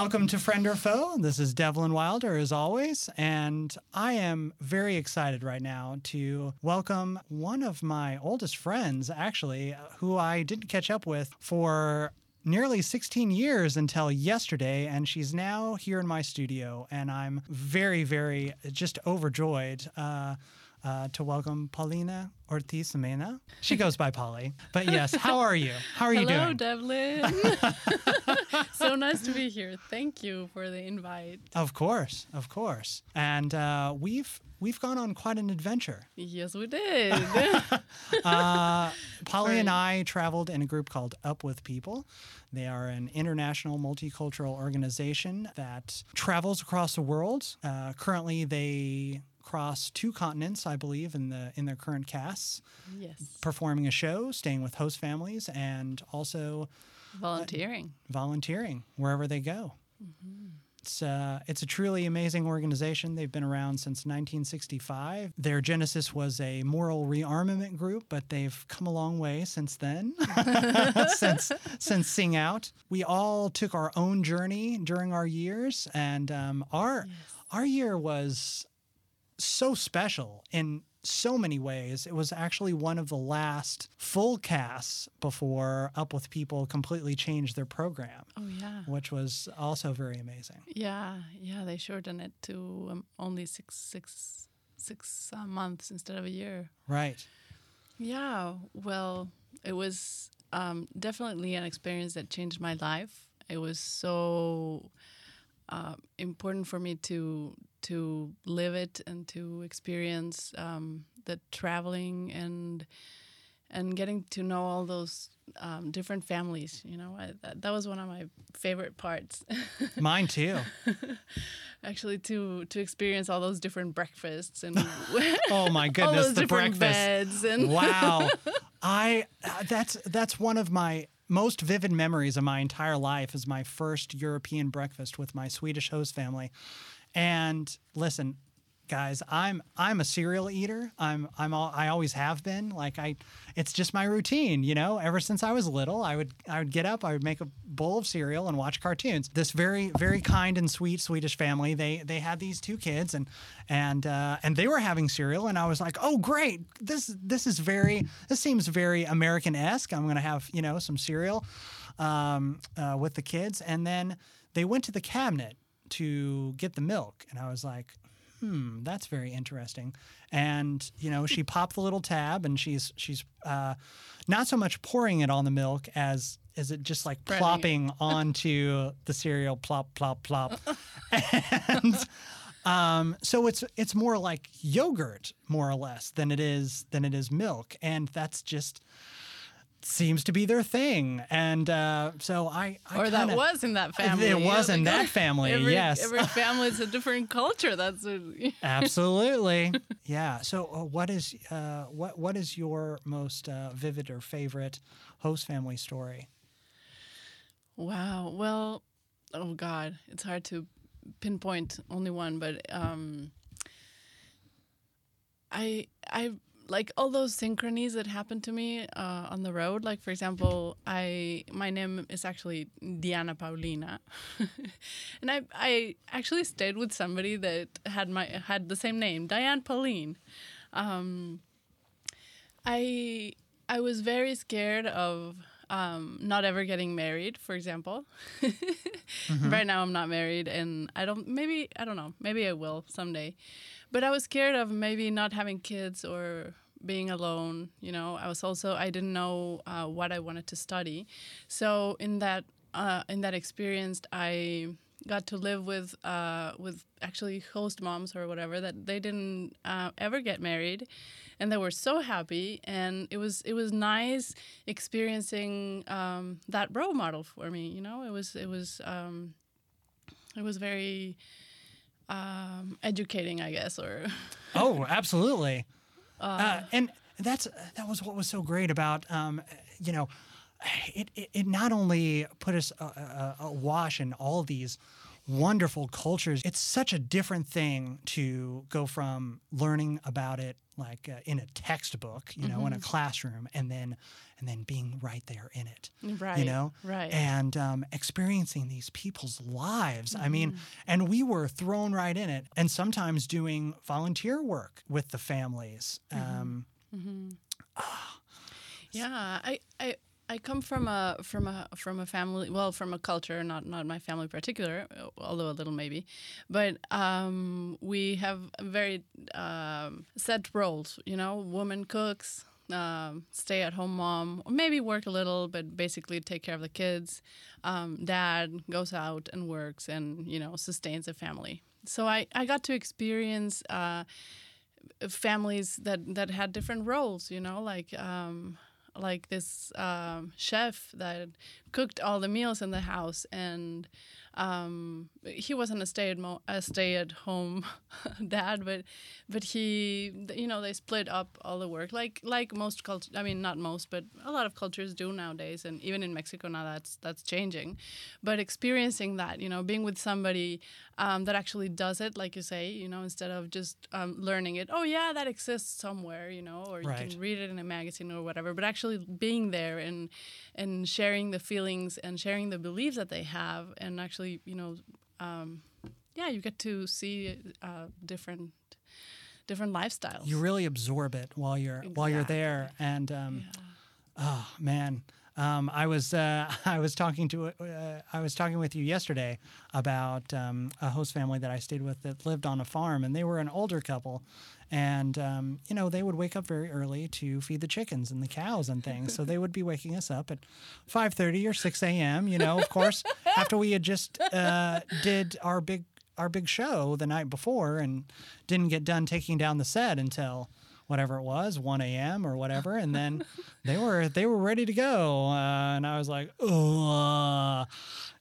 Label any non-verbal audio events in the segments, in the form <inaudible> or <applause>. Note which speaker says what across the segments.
Speaker 1: Welcome to Friend or Faux. This is Devlin Wilder, as always, and I am very excited right now to welcome one of my oldest friends, actually, who I didn't catch up with for nearly 16 years until yesterday, and she's now here in my studio, and I'm very, very just overjoyed. Uh, uh, to welcome Paulina Ortiz Mena. She goes by Poly. But yes, how are you? How are you
Speaker 2: Hello,
Speaker 1: doing?
Speaker 2: Hello, Devlin. <laughs> so nice to be here. Thank you for the invite.
Speaker 1: Of course, of course. And uh, we've we've gone on quite an adventure.
Speaker 2: Yes, we did. <laughs>
Speaker 1: Uh, Poly and I traveled in a group called Up with People. They are an international multicultural organization that travels across the world. Uh, currently, they cross two continents, I believe, in the in their current casts,
Speaker 2: yes.
Speaker 1: performing a show, staying with host families, and also
Speaker 2: Volunteering.
Speaker 1: volunteering wherever they go. It's, uh, it's a truly amazing organization. They've been around since 1965. Their genesis was a moral rearmament group, but they've come a long way since then, <laughs> since, since Sing Out. We all took our own journey during our years, and um, our, our year was so special in so many ways. It was actually one of the last full casts before Up With People completely changed their program,
Speaker 2: Oh, yeah.
Speaker 1: which was also very amazing.
Speaker 2: Yeah, yeah. They shortened it to um, only six, six, six uh, months instead of a year.
Speaker 1: Right.
Speaker 2: Yeah, well, it was um, definitely an experience that changed my life. It was so uh, important for me to to live it and to experience um, the traveling and and getting to know all those um, different families. You know, I, that, that was one of my favorite parts. <laughs>
Speaker 1: Mine too.
Speaker 2: Actually, to to experience all those different breakfasts and <laughs>
Speaker 1: Oh my <laughs> goodness, the breakfast.
Speaker 2: beds and
Speaker 1: Wow. I uh, that's that's one of my most vivid memories of my entire life is my first European breakfast with my Swedish host family. And listen, guys, I'm I'm a cereal eater. I'm I'm all, I always have been. Like I it's just my routine, you know. Ever since I was little, I would I would get up, I would make a bowl of cereal and watch cartoons. This very very kind and sweet Swedish family, they they had these two kids and and uh, and they were having cereal and I was like, "Oh, great. This this is very this seems very American-esque. I'm to have, you know, some cereal um, uh, with the kids." And then they went to the cabinet to get the milk and I was like, hmm, that's very interesting. And you know, she popped the little tab, and she's she's uh, not so much pouring it on the milk as is it just like plopping <laughs> onto the cereal, plop plop plop, <laughs> and. Um, so it's it's more like yogurt, more or less, than it is than it is milk, and that's just seems to be their thing. And uh, so I, I
Speaker 2: or that
Speaker 1: kinda-
Speaker 2: was in that family.
Speaker 1: It was in
Speaker 2: like,
Speaker 1: that family, <laughs>
Speaker 2: every,
Speaker 1: yes.
Speaker 2: Every <laughs> family is a different culture. That's a, <laughs>
Speaker 1: Absolutely. Yeah. So, uh, what is uh, what what is your most uh, vivid or favorite host family story?
Speaker 2: wow. Well, oh God, it's hard to pinpoint only one, but um, I I like all those synchronies that happened to me uh, on the road. Like for example, I my name is actually Diana Paulina, <laughs> and I I actually stayed with somebody that had my had the same name, Diane Pauline. Um, I I was very scared of um, not ever getting married, for example. <laughs> Right now, I'm not married, and I don't. Maybe I don't know. Maybe I will someday. But I was scared of maybe not having kids or being alone. You know, I was also I didn't know uh, what I wanted to study. So in that uh, in that experience, I got to live with uh, with actually host moms or whatever that they didn't uh, ever get married, and they were so happy, and it was it was nice experiencing um, that role model for me. You know, it was it was. Um, it was very um, educating, I guess, or
Speaker 1: Oh, absolutely. Uh, and that's that was what was so great about um, you know it, it, it not only put us uh, uh, awash in all these wonderful cultures it's such a different thing to go from learning about it like uh, in a textbook you know in a classroom and then and then being right there in it
Speaker 2: right?
Speaker 1: you know
Speaker 2: right.
Speaker 1: and um, experiencing these people's lives i
Speaker 2: Mm-hmm.
Speaker 1: mean and we were thrown right in it and sometimes doing volunteer work with the families um,
Speaker 2: Yeah, I, I I come from a from a from a family well from a culture not not my family particular although a little maybe, but um, we have very um, set roles. You know, woman cooks, um, stay at home mom, or maybe work a little, but basically take care of the kids. Um, dad goes out and works and you know sustains a family. So I I got to experience. Uh, families that that had different roles you know like um like this um chef that cooked all the meals in the house and um he wasn't a stay at mo- a stay at home <laughs> dad but but he you know they split up all the work. Like like most cultures i mean not most but a lot of cultures do nowadays and even in mexico now that's that's changing. But experiencing that you know being with somebody um, that actually does it like you say you know instead of just um, learning it oh yeah that exists somewhere you know or you can read it in a magazine or whatever but actually being there and and sharing the feelings and sharing the beliefs that they have and actually you know um, yeah you get to see uh, different different lifestyles.
Speaker 1: You really absorb it while you're while you're there. And um, oh man um, I was uh, <laughs> I was talking to uh, I was talking with you yesterday about um, a host family that I stayed with that lived on a farm and they were an older couple and um, you know they would wake up very early to feed the chickens and the cows and things so they would be waking us up at 5:30 or 6 a.m. you know of course <laughs> after we had just uh, did our big our big show the night before and didn't get done taking down the set until whatever it was 1 a.m or whatever and then <laughs> they were they were ready to go uh, and i was like oh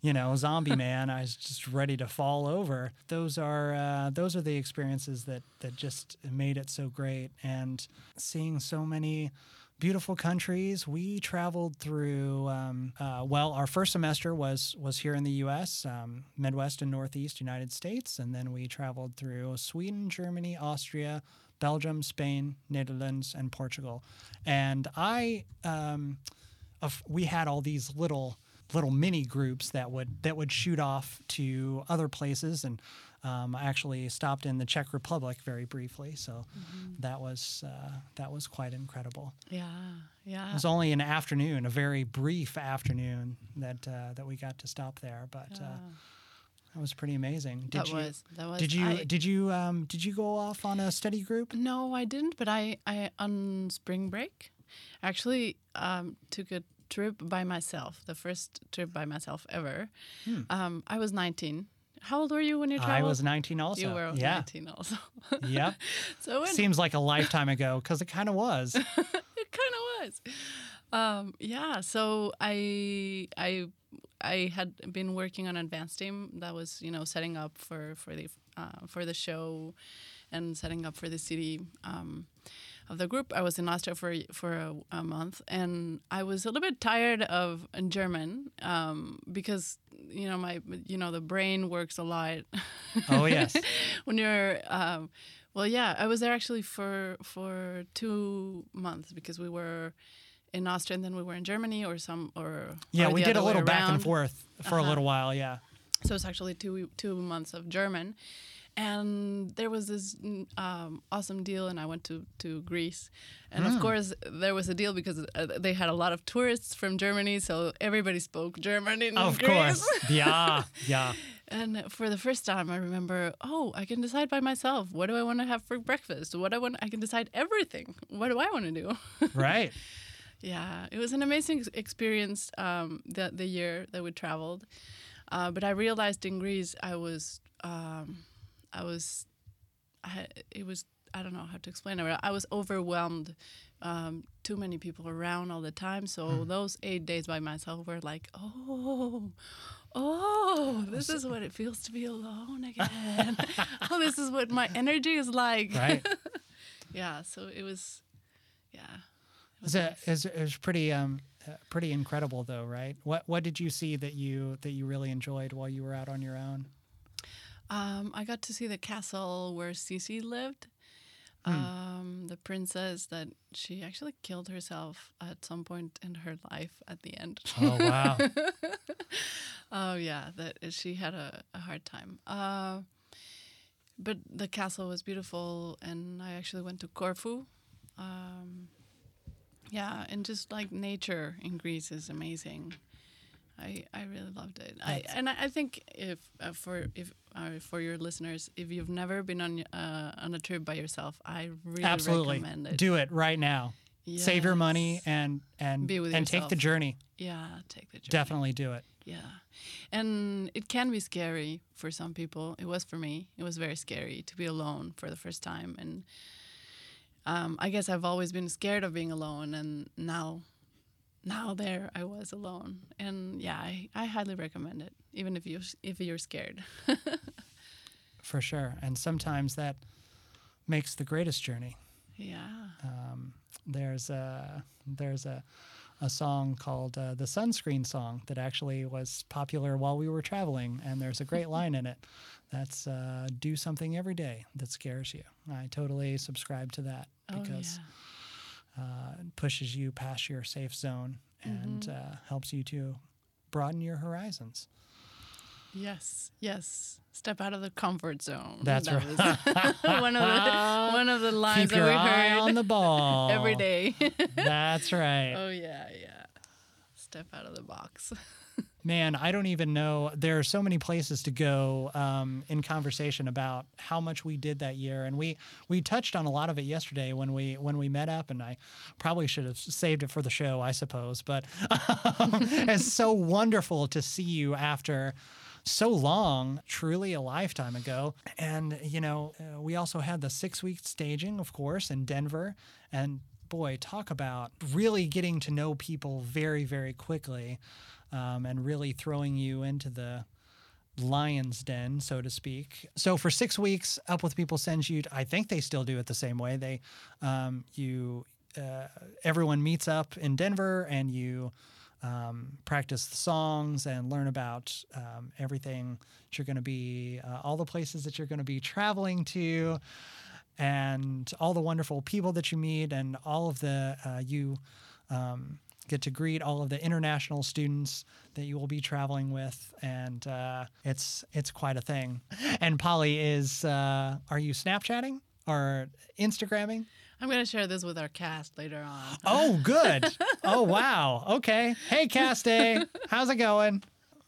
Speaker 1: you know zombie <laughs> man i was just ready to fall over those are uh, those are the experiences that that just made it so great and seeing so many beautiful countries. We traveled through. Um, uh, well, our first semester was was here in the U.S., um, Midwest and Northeast United States, and then we traveled through Sweden, Germany, Austria, Belgium, Spain, Netherlands, and Portugal. And I, um, we had all these little little mini groups that would that would shoot off to other places and. Um, I actually stopped in the Czech Republic very briefly, so that was uh, that was quite incredible.
Speaker 2: yeah yeah
Speaker 1: It was only an afternoon, a very brief afternoon that uh, that we got to stop there, but uh, that was pretty amazing. Did
Speaker 2: That
Speaker 1: you,
Speaker 2: was- that was-
Speaker 1: Did you
Speaker 2: I-
Speaker 1: did you um, did you go off on a study group?
Speaker 2: No, I didn't. But I, I on spring break, actually um, took a trip by myself. The first trip by myself ever. Um, I was 19. How old were you when you traveled?
Speaker 1: Hmm. I was 19 also.
Speaker 2: You were
Speaker 1: yeah.
Speaker 2: 19 also. <laughs>
Speaker 1: yep.
Speaker 2: so it,
Speaker 1: Seems like a lifetime ago because it kind of was. <laughs>
Speaker 2: it kind of was. Um, yeah. So I I I had been working on advanced team that was you know setting up for for the uh, for the show and setting up for the city um, of the group. I was in Austria for for a, a month, and I was a little bit tired of German um, because you know my you know the brain works a lot.
Speaker 1: Oh yes. <laughs>
Speaker 2: when you're um, well yeah i was there actually for for two months because we were in austria and then we were in germany or some or
Speaker 1: Yeah,
Speaker 2: or
Speaker 1: we did a little back and forth for a
Speaker 2: Uh-huh.
Speaker 1: little while. Yeah.
Speaker 2: so it's actually two two months of german and there was this mm, um, awesome deal and i went to, to greece and
Speaker 1: Hmm.
Speaker 2: of course there was a deal because uh, they had a lot of tourists from germany so everybody spoke german in
Speaker 1: Of
Speaker 2: greece
Speaker 1: course. Yeah. Yeah. <laughs>
Speaker 2: And for the first time, I remember, oh, I can decide by myself. What do I want to have for breakfast? What I want, I can decide everything. What do I want to do? <laughs>
Speaker 1: Right.
Speaker 2: Yeah, it was an amazing experience. Um, the the year that we traveled, uh, but I realized in Greece, I was, um, I was, I, it was. I don't know how to explain it. I was overwhelmed. Um, too many people around all the time. So those eight days by myself were like, oh, oh, this is what it feels to be alone again. <laughs> oh, this is what my energy is like.
Speaker 1: Right. <laughs>
Speaker 2: yeah. So it was, yeah.
Speaker 1: It's a, it's, it was pretty um uh, pretty incredible though, right? What what did you see that you that you really enjoyed while you were out on your own?
Speaker 2: Um, I got to see the castle where Sisi lived.
Speaker 1: Hmm.
Speaker 2: Um, the princess that she actually killed herself at some point in her life at the end.
Speaker 1: Oh wow. <laughs>
Speaker 2: Oh yeah, that she had a, a hard time. Uh, but the castle was beautiful, and I actually went to Corfu. Um, yeah, and just like nature in Greece is amazing. I, I really loved it. I, and I, I think if uh, for if uh, for your listeners, if you've never been on uh, on a trip by yourself, I really
Speaker 1: Absolutely.
Speaker 2: recommend it.
Speaker 1: Do it right now. Save your money
Speaker 2: Yes.
Speaker 1: and and
Speaker 2: Be with
Speaker 1: and take the journey.
Speaker 2: Yeah, take the journey.
Speaker 1: Definitely do it.
Speaker 2: Yeah. And it can be scary for some people. It was for me. It was very scary to be alone for the first time. And um, I guess I've always been scared of being alone. And now, now there I was alone. And yeah, I, I highly recommend it, even if, you, if you're scared. <laughs>
Speaker 1: For sure. And sometimes that makes the greatest journey.
Speaker 2: yeah.
Speaker 1: Um, there's a there's a a song called uh, the sunscreen song that actually was popular while we were traveling and there's a great <laughs> line in it that's uh, do something every day that scares you i totally subscribe to that
Speaker 2: Oh,
Speaker 1: because
Speaker 2: yeah.
Speaker 1: uh, it pushes you past your safe zone and
Speaker 2: Mm-hmm.
Speaker 1: uh, helps you to broaden your horizons
Speaker 2: Yes, yes. Step out of the comfort zone.
Speaker 1: That's
Speaker 2: that
Speaker 1: right. <laughs>
Speaker 2: One of the <laughs> one of the lines
Speaker 1: keep your
Speaker 2: that we
Speaker 1: eye
Speaker 2: heard
Speaker 1: on the <laughs> ball
Speaker 2: every day.
Speaker 1: that's right
Speaker 2: oh yeah, yeah. Step out of the box.
Speaker 1: Man, I don't even know. There are so many places to go um, in conversation about how much we did that year, and we we touched on a lot of it yesterday when we when we met up. And I probably should have saved it for the show, I suppose. But um, <laughs> it's so wonderful to see you after so long, truly a lifetime ago. And you know, uh, we also had the six week staging, of course, in Denver, and boy, talk about really getting to know people very, very quickly um, and really throwing you into the lion's den, so to speak. So for six weeks, Up with People sends you. I think they still do it the same way. They, um, you, uh, everyone meets up in Denver, and you um, practice the songs and learn about um, everything that you're going to be, uh, all the places that you're going to be traveling to and all the wonderful people that you meet and all of the uh, you um, get to greet all of the international students that you will be traveling with and uh, it's it's quite a thing. <laughs> And poly is uh, are you snapchatting or instagramming?
Speaker 2: I'm gonna share this with our cast later on.
Speaker 1: oh good. <laughs> Oh wow. Okay. Hey cast day how's it going?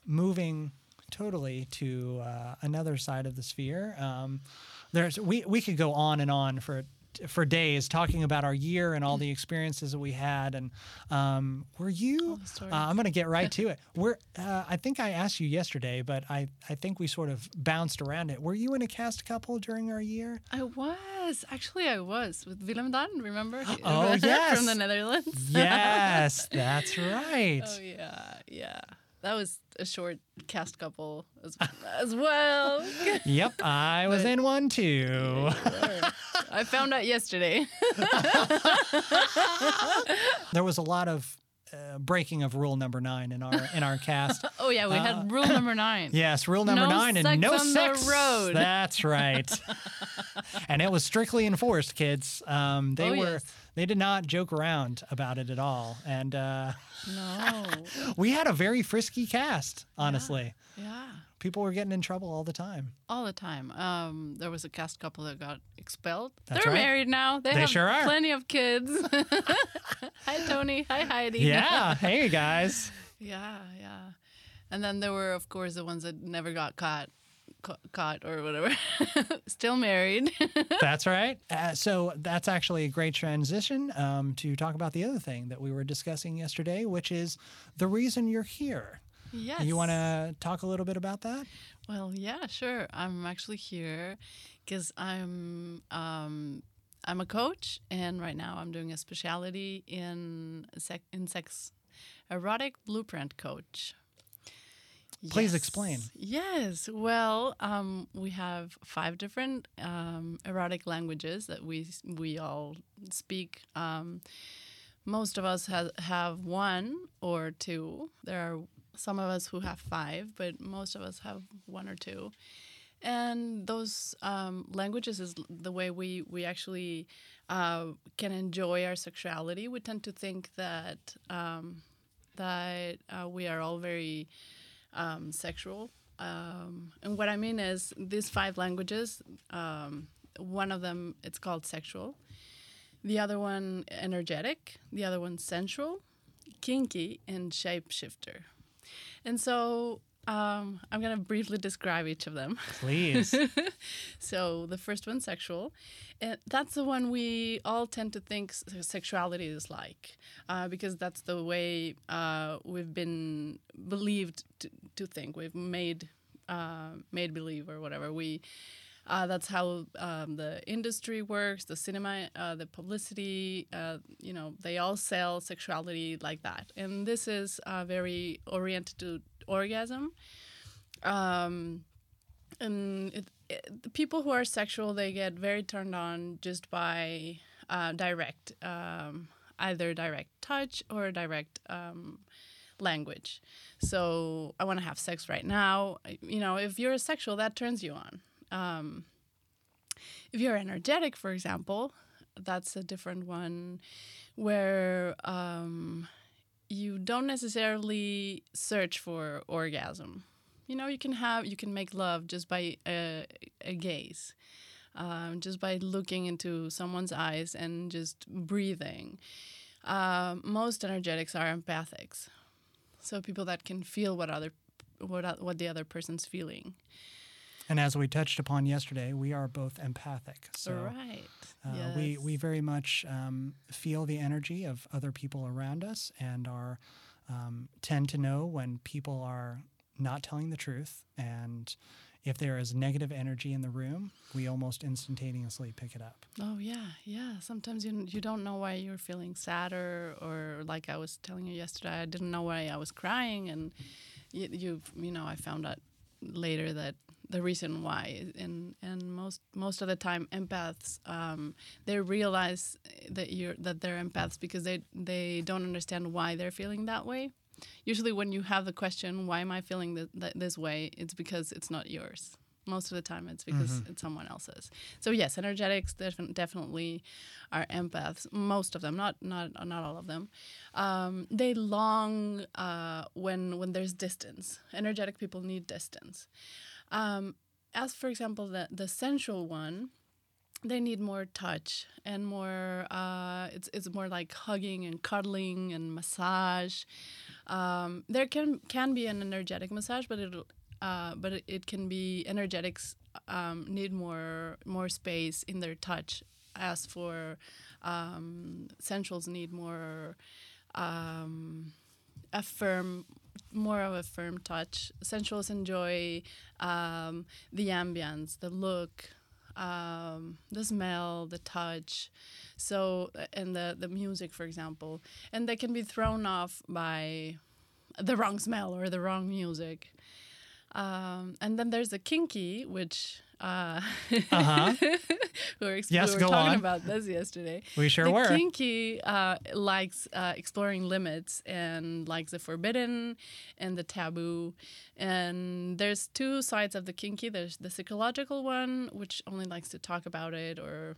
Speaker 1: Moving totally to uh, another side of the sphere. Um, there's we, we could go on and on for for days talking about our year and all the experiences that we had and um, were you uh, i'm going to get right to it we're uh, i think i asked you yesterday but I, I think we sort of bounced around it were you in a cast couple during our year
Speaker 2: I was actually I was with Willem Dan. Remember? <gasps>
Speaker 1: Oh, <laughs> yes.
Speaker 2: from the Netherlands. <laughs>
Speaker 1: yes that's right
Speaker 2: oh yeah, yeah. That was a short cast couple as, as well. <laughs>
Speaker 1: yep i was in one too
Speaker 2: I found out yesterday. <laughs>
Speaker 1: there was a lot of uh, breaking of rule number nine in our in our cast. <laughs>
Speaker 2: Oh yeah, we had rule number nine. <laughs>
Speaker 1: Yes, rule number
Speaker 2: No
Speaker 1: nine and no
Speaker 2: on the
Speaker 1: sex.
Speaker 2: road.
Speaker 1: That's right. and it was strictly enforced, kids. Um, they
Speaker 2: Oh,
Speaker 1: were
Speaker 2: yes.
Speaker 1: they did not joke around about it at all, and uh,
Speaker 2: No.
Speaker 1: we had a very frisky cast. Honestly,
Speaker 2: Yeah.
Speaker 1: People were getting in trouble all the time.
Speaker 2: All the time. Um, there was a cast couple that got expelled.
Speaker 1: That's
Speaker 2: They're
Speaker 1: right.
Speaker 2: married now. They,
Speaker 1: They
Speaker 2: have
Speaker 1: sure are.
Speaker 2: plenty of kids. <laughs> Hi Tony. Hi Heidi.
Speaker 1: Yeah. hey guys. <laughs>
Speaker 2: Yeah, yeah. And then there were, of course, the ones that never got caught, caught or whatever. <laughs> Still married.
Speaker 1: That's right. Uh, so that's actually a great transition um, to talk about the other thing that we were discussing yesterday, which is the reason you're here.
Speaker 2: Yes.
Speaker 1: You want to talk a little bit about that?
Speaker 2: Well, yeah, sure. I'm actually here because I'm um, I'm a coach, and right now I'm doing a specialty in sec- in sex erotic blueprint coach.
Speaker 1: Please
Speaker 2: Yes.
Speaker 1: explain.
Speaker 2: Yes. Well, um, we have five different um, erotic languages that we we all speak. Um, most of us have have one or two. There are some of us who have five, but most of us have one or two. And those um, languages is the way we we actually uh, can enjoy our sexuality. We tend to think that um, that uh, we are all very um, sexual. Um, and what I mean is these five languages. Um, one of them it's called sexual. The other one energetic. The other one sensual, kinky, and shapeshifter. And so um, I'm gonna briefly describe each of them.
Speaker 1: Please. <laughs>
Speaker 2: So the first one, sexual, and that's the one we all tend to think sexuality is like, uh, because that's the way uh, we've been believed to, to think. We've made uh, made believe or whatever. We uh, that's how um, the industry works, the cinema, uh, the publicity. Uh, you know, they all sell sexuality like that, and this is very oriented to orgasm. Um, and it, it, the people who are sexual they get very turned on just by uh, direct um, either direct touch or direct um, language so i want to have sex right now you know if you're a sexual that turns you on um, if you're energetic for example that's a different one where um, you don't necessarily search for orgasm. You know you can have you can make love just by a, a gaze um, just by looking into someone's eyes and just breathing. Um, most energetics are empathics so people that can feel what other what, what the other person's feeling
Speaker 1: and as we touched upon yesterday, we are both empathic. So
Speaker 2: right
Speaker 1: uh, we,
Speaker 2: Yes.
Speaker 1: we very much um, feel the energy of other people around us and are um, tend to know when people are not telling the truth. And if there is negative energy in the room, we almost instantaneously pick it up.
Speaker 2: Oh yeah, yeah. Sometimes you you don't know why you're feeling sadder, or like I was telling you yesterday, I didn't know why I was crying, and you you, you know I found out later that the reason why, and and most most of the time empaths um, they realize that you're that they're empaths because they they don't understand why they're feeling that way. Usually, when you have the question, "Why am I feeling th- th- this way?" it's because it's not yours. Most of the time, it's because it's someone else's. So yes, energetics def- definitely are empaths. Most of them, not not not all of them. Um, they long uh, when when there's distance. Energetic people need distance. Um, as for example, the the sensual one, they need more touch and more. Uh, it's it's more like hugging and cuddling and massage. Um, there can can be an energetic massage, but it uh, but it, can be energetics um, need more more space in their touch. As for um, sensuals need more um, a firm more of a firm touch. Sensuals enjoy um, the ambience, the look, um, the smell, the touch. So and the the music, for example, and they can be thrown off by the wrong smell or the wrong music. Um, and then there's the kinky, which uh,
Speaker 1: Uh-huh. <laughs>
Speaker 2: we were,
Speaker 1: Yes,
Speaker 2: we were
Speaker 1: go
Speaker 2: talking
Speaker 1: on.
Speaker 2: about this yesterday.
Speaker 1: We sure
Speaker 2: the
Speaker 1: were.
Speaker 2: kinky uh, likes uh, exploring limits and likes the forbidden and the taboo. And there's two sides of the kinky. There's the psychological one, which only likes to talk about it or,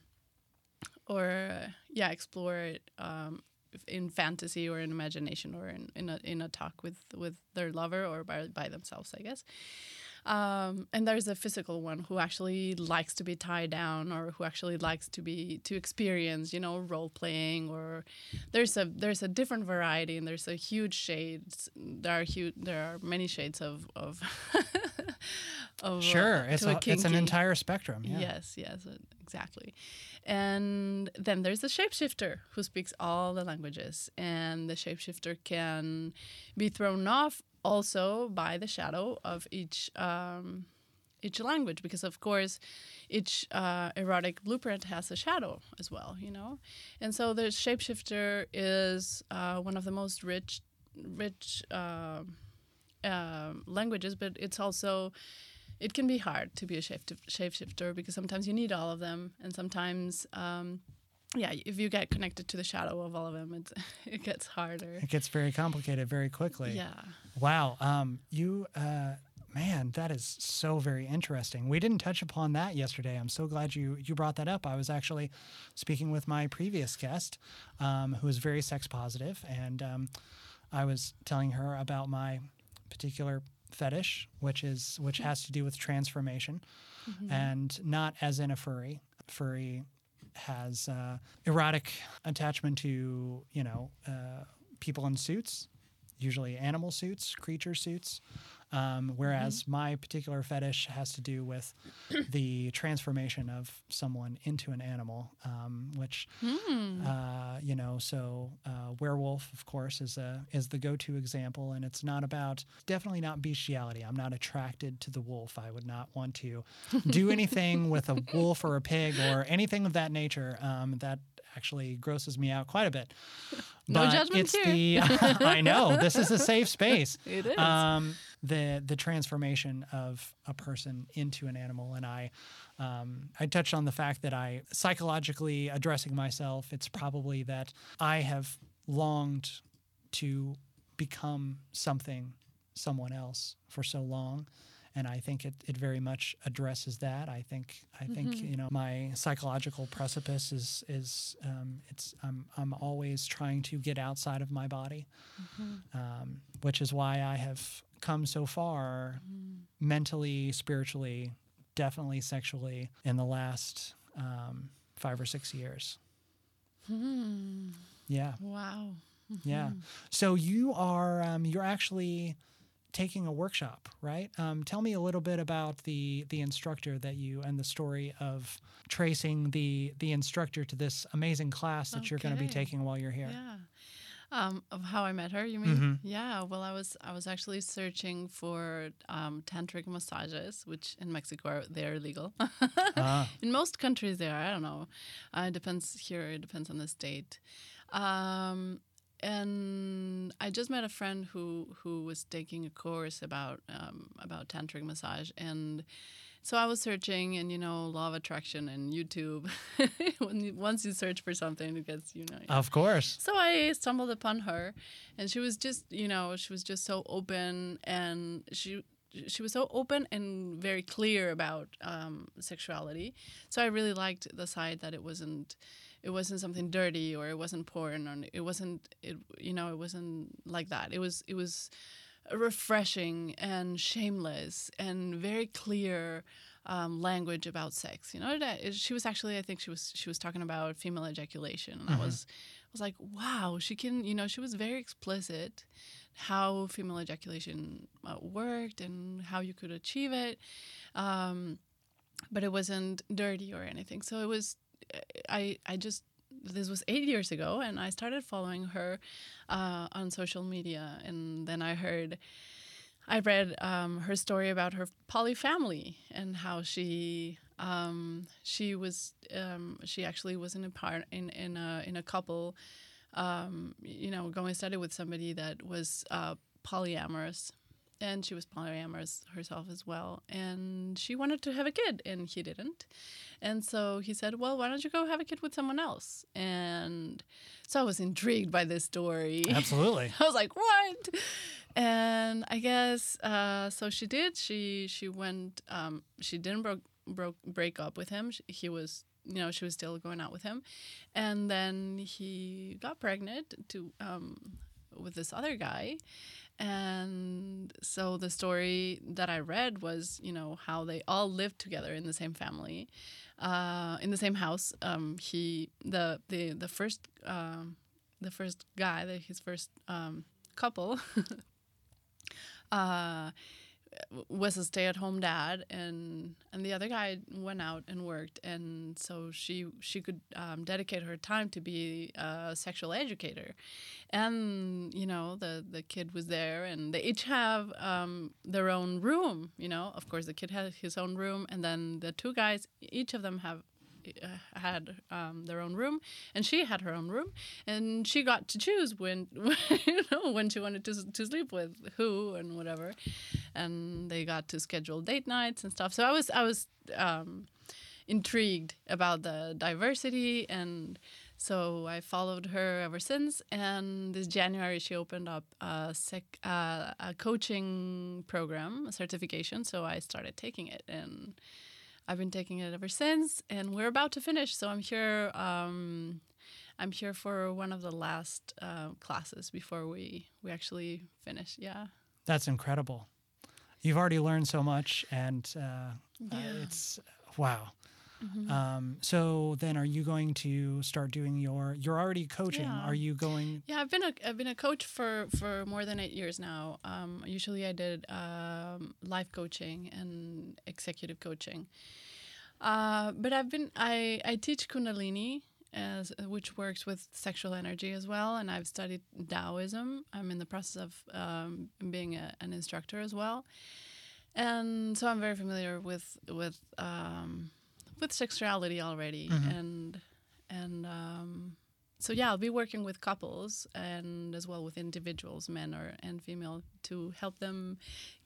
Speaker 2: or uh, yeah, explore it um, in fantasy or in imagination or in, in a in a talk with with their lover or by by themselves, I guess. Um, and there's a physical one who actually likes to be tied down or who actually likes to be to experience, you know, role playing or there's a there's a different variety and there's a huge shades. There are huge there are many shades of of <laughs> of uh,
Speaker 1: Sure, it's
Speaker 2: to
Speaker 1: a, it's an entire spectrum. Yeah.
Speaker 2: Yes, yes, uh, exactly. And then there's the shapeshifter who speaks all the languages, and the shapeshifter can be thrown off also by the shadow of each um, each language, because of course each uh, erotic blueprint has a shadow as well, you know. And so the shapeshifter is uh, one of the most rich, rich. Uh, languages, but it's also it can be hard to be a shapeshifter because sometimes you need all of them, and sometimes. Um, yeah, if you get connected to the shadow of all of them, it's, <laughs> it gets harder.
Speaker 1: It gets very complicated very quickly.
Speaker 2: Yeah.
Speaker 1: Wow. Um, you, uh, man, that is so very interesting. We didn't touch upon that yesterday. I'm so glad you you brought that up. I was actually speaking with my previous guest, um, who is very sex positive, and um, I was telling her about my particular fetish, which is which has to do with transformation, mm-hmm. and not as in a furry. Furry has uh, erotic attachment to you know uh, people in suits, usually animal suits, creature suits. Um, whereas mm-hmm. my particular fetish has to do with <clears throat> the transformation of someone into an animal, um, which mm. uh, you know. So uh, werewolf, of course, is a is the go-to example, and it's not about definitely not bestiality. I'm not attracted to the wolf. I would not want to do <laughs> anything with a wolf or a pig or anything of that nature. Um, that actually grosses me out quite a bit. <laughs>
Speaker 2: no judgment
Speaker 1: it's
Speaker 2: here.
Speaker 1: the <laughs> I know this is a safe space. <laughs>
Speaker 2: It is.
Speaker 1: Um, the the transformation of a person into an animal, and I um, I touched on the fact that I psychologically addressing myself. It's probably that I have longed to become something, someone else for so long and I think it, it very much addresses that. I think I think mm-hmm. you know my psychological precipice is is um, it's I'm I'm always trying to get outside of my body, mm-hmm. um, which is why I have come so far mm-hmm. mentally, spiritually, definitely sexually in the last um, five or six years.
Speaker 2: Hmm.
Speaker 1: Yeah.
Speaker 2: Wow.
Speaker 1: Yeah. Mm-hmm. So you are um, you're actually taking a workshop, right? Um, tell me a little bit about the the instructor that you and the story of tracing the the instructor to this amazing class that okay. you're going to be taking while you're here.
Speaker 2: Yeah. Um, of how I met her, you mean? Mm-hmm. Yeah. Well, I was I was actually searching for um, tantric massages, which in Mexico are, they're illegal. <laughs> ah. In most countries, they are. I don't know. Uh, it depends here. It depends on the state. Um, and I just met a friend who who was taking a course about um, about tantric massage, and so I was searching, and you know, law of attraction and YouTube. <laughs> when you, once you search for something, it gets you know.
Speaker 1: Of course.
Speaker 2: So I stumbled upon her, and she was just you know she was just so open, and she she was so open and very clear about um, sexuality. So I really liked the side that it wasn't it wasn't something dirty or it wasn't porn or it wasn't it you know it wasn't like that it was it was refreshing and shameless and very clear um, language about sex you know that she was actually i think she was she was talking about female ejaculation and mm-hmm. i was I was like wow she can you know she was very explicit how female ejaculation uh, worked and how you could achieve it um, but it wasn't dirty or anything so it was I I just this was eight years ago, and I started following her uh, on social media, and then I heard. I read um, her story about her poly family and how she um, she was um, she actually was in a part in in a in a couple, um, you know, going study with somebody that was uh, polyamorous, and she was polyamorous herself as well. And she wanted to have a kid, and he didn't. And so he said, Well, why don't you go have a kid with someone else? And so I was intrigued by this story.
Speaker 1: Absolutely. <laughs>
Speaker 2: I was like, What? And I guess uh, so. She did. She she went. Um, she didn't broke broke break up with him. He was you know she was still going out with him, and then he got pregnant to um, with this other guy, and so the story that I read was, you know, how they all lived together in the same family, uh, in the same house. Um, he the the the first um, the first guy, the, his first um, couple. <laughs> uh, was a stay-at-home dad and and the other guy went out and worked and so she she could um, dedicate her time to be a sexual educator. And you know the the kid was there and they each have um, their own room you know. Of course the kid has his own room and then the two guys each of them have had um, their own room, and she had her own room, and she got to choose when <laughs> you know when she wanted to to sleep with who and whatever, and they got to schedule date nights and stuff. So I was I was um, intrigued about the diversity and. So I followed her ever since, and this January she opened up a, sec, uh, a coaching program, a certification. So I started taking it, and I've been taking it ever since. And we're about to finish, so I'm here. Um, I'm here for one of the last uh, classes before we we actually finish. Yeah.
Speaker 1: That's incredible. You've already learned so much, and uh, uh, it's wow. Um, so then, are you going to start doing your? You're already coaching.
Speaker 2: Yeah.
Speaker 1: Are you going?
Speaker 2: Yeah, I've been a I've been a coach for for more than eight years now. Um, usually, I did um, life coaching and executive coaching. Uh, but I've been I I teach Kundalini as which works with sexual energy as well, and I've studied Taoism. I'm in the process of um, being a, an instructor as well, and so I'm very familiar with with um, with sexuality already, and and um, so yeah, I'll be working with couples and as well with individuals, men or and female, to help them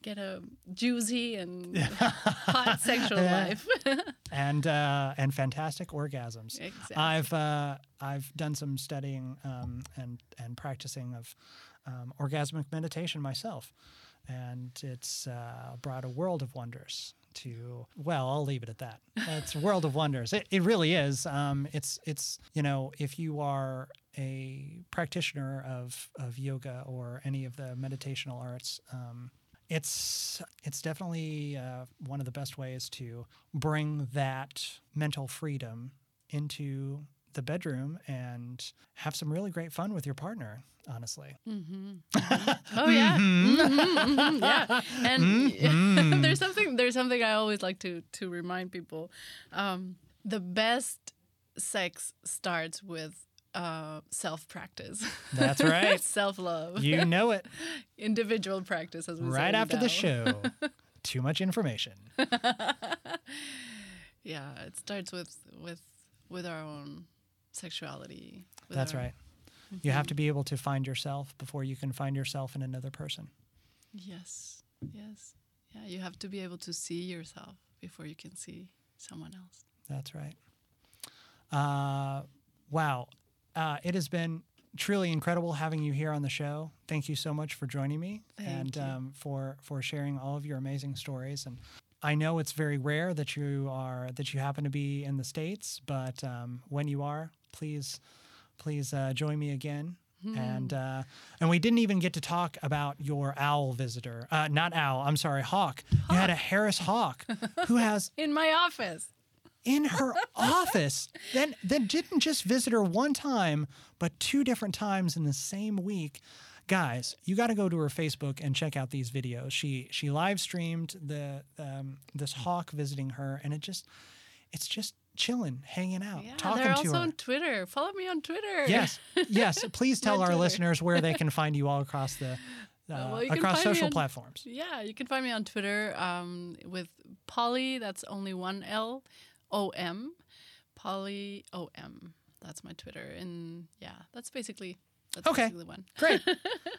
Speaker 2: get a juicy and <laughs> hot sexual life. <laughs>
Speaker 1: and uh, and fantastic orgasms.
Speaker 2: Exactly.
Speaker 1: I've uh, I've done some studying um, and and practicing of um, orgasmic meditation myself, and it's uh, brought a world of wonders to. Well, I'll leave it at that. It's a world of wonders. It, it really is. Um, it's it's you know if you are a practitioner of of yoga or any of the meditational arts. Um, it's it's definitely uh, one of the best ways to bring that mental freedom into the bedroom and have some really great fun with your partner honestly <laughs>
Speaker 2: oh yeah, Mhm, mhm, yeah. And <laughs> there's something there's something I always like to to remind people. Um, the best sex starts with uh, self practice.
Speaker 1: That's right. <laughs>
Speaker 2: self love.
Speaker 1: you know it <laughs>
Speaker 2: Individual practice, as we
Speaker 1: right after the show <laughs> too much information
Speaker 2: Yeah, it starts with with with our own sexuality.
Speaker 1: that's
Speaker 2: our-
Speaker 1: right you have to be able to find yourself before you can find yourself in another person
Speaker 2: Yes, yes, yeah. You have to be able to see yourself before you can see someone else.
Speaker 1: That's right. Uh, wow. Uh, it has been truly incredible having you here on the show. Thank you so much for joining me
Speaker 2: Thank
Speaker 1: and. Um, for for sharing all of your amazing stories. And I know it's very rare that you are that you happen to be in the states, but um, when you are, please please uh, join me again.
Speaker 2: Hmm.
Speaker 1: And uh, and we didn't even get to talk about your owl visitor. Uh, not owl. I'm sorry, hawk. You had a Harris hawk who <laughs> has
Speaker 2: In my office.
Speaker 1: in her office. Then then didn't just visit her one time, but two different times in the same week. Guys, you got to go to her Facebook and check out these videos. She she live streamed the um, this hawk visiting her, and it just it's just chilling, hanging out,
Speaker 2: Yeah,
Speaker 1: talking
Speaker 2: they're
Speaker 1: to
Speaker 2: also
Speaker 1: her.
Speaker 2: on Twitter. Follow me on Twitter.
Speaker 1: yes, <laughs> yes. Please tell our
Speaker 2: Twitter.
Speaker 1: listeners where they <laughs> can find you all across the uh,
Speaker 2: well,
Speaker 1: across social
Speaker 2: on-
Speaker 1: platforms.
Speaker 2: Yeah, you can find me on Twitter um, with Poly. That's only one L, O M, Poly O M. That's my Twitter, and yeah, that's basically that's
Speaker 1: Okay.
Speaker 2: basically the one.
Speaker 1: Great,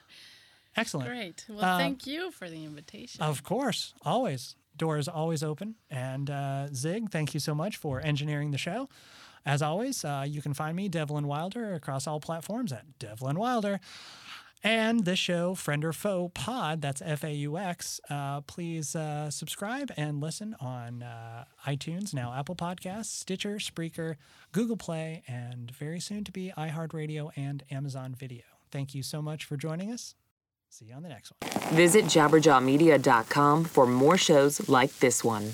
Speaker 1: <laughs> excellent.
Speaker 2: Great. Well,
Speaker 1: Uh,
Speaker 2: thank you for the invitation.
Speaker 1: Of course, always. Doors always open. And uh, Zig, thank you so much for engineering the show. As always, uh, you can find me, Devlin Wilder, across all platforms at Devlin Wilder. And this show, Friend or Faux Pod, that's F A U X. Uh, please uh, subscribe and listen on uh, iTunes, now Apple Podcasts, Stitcher, Spreaker, Google Play, and very soon to be iHeartRadio and Amazon Video. Thank you so much for joining us. See you on the next one.
Speaker 3: Visit jabberjawmedia.com for more shows like this one.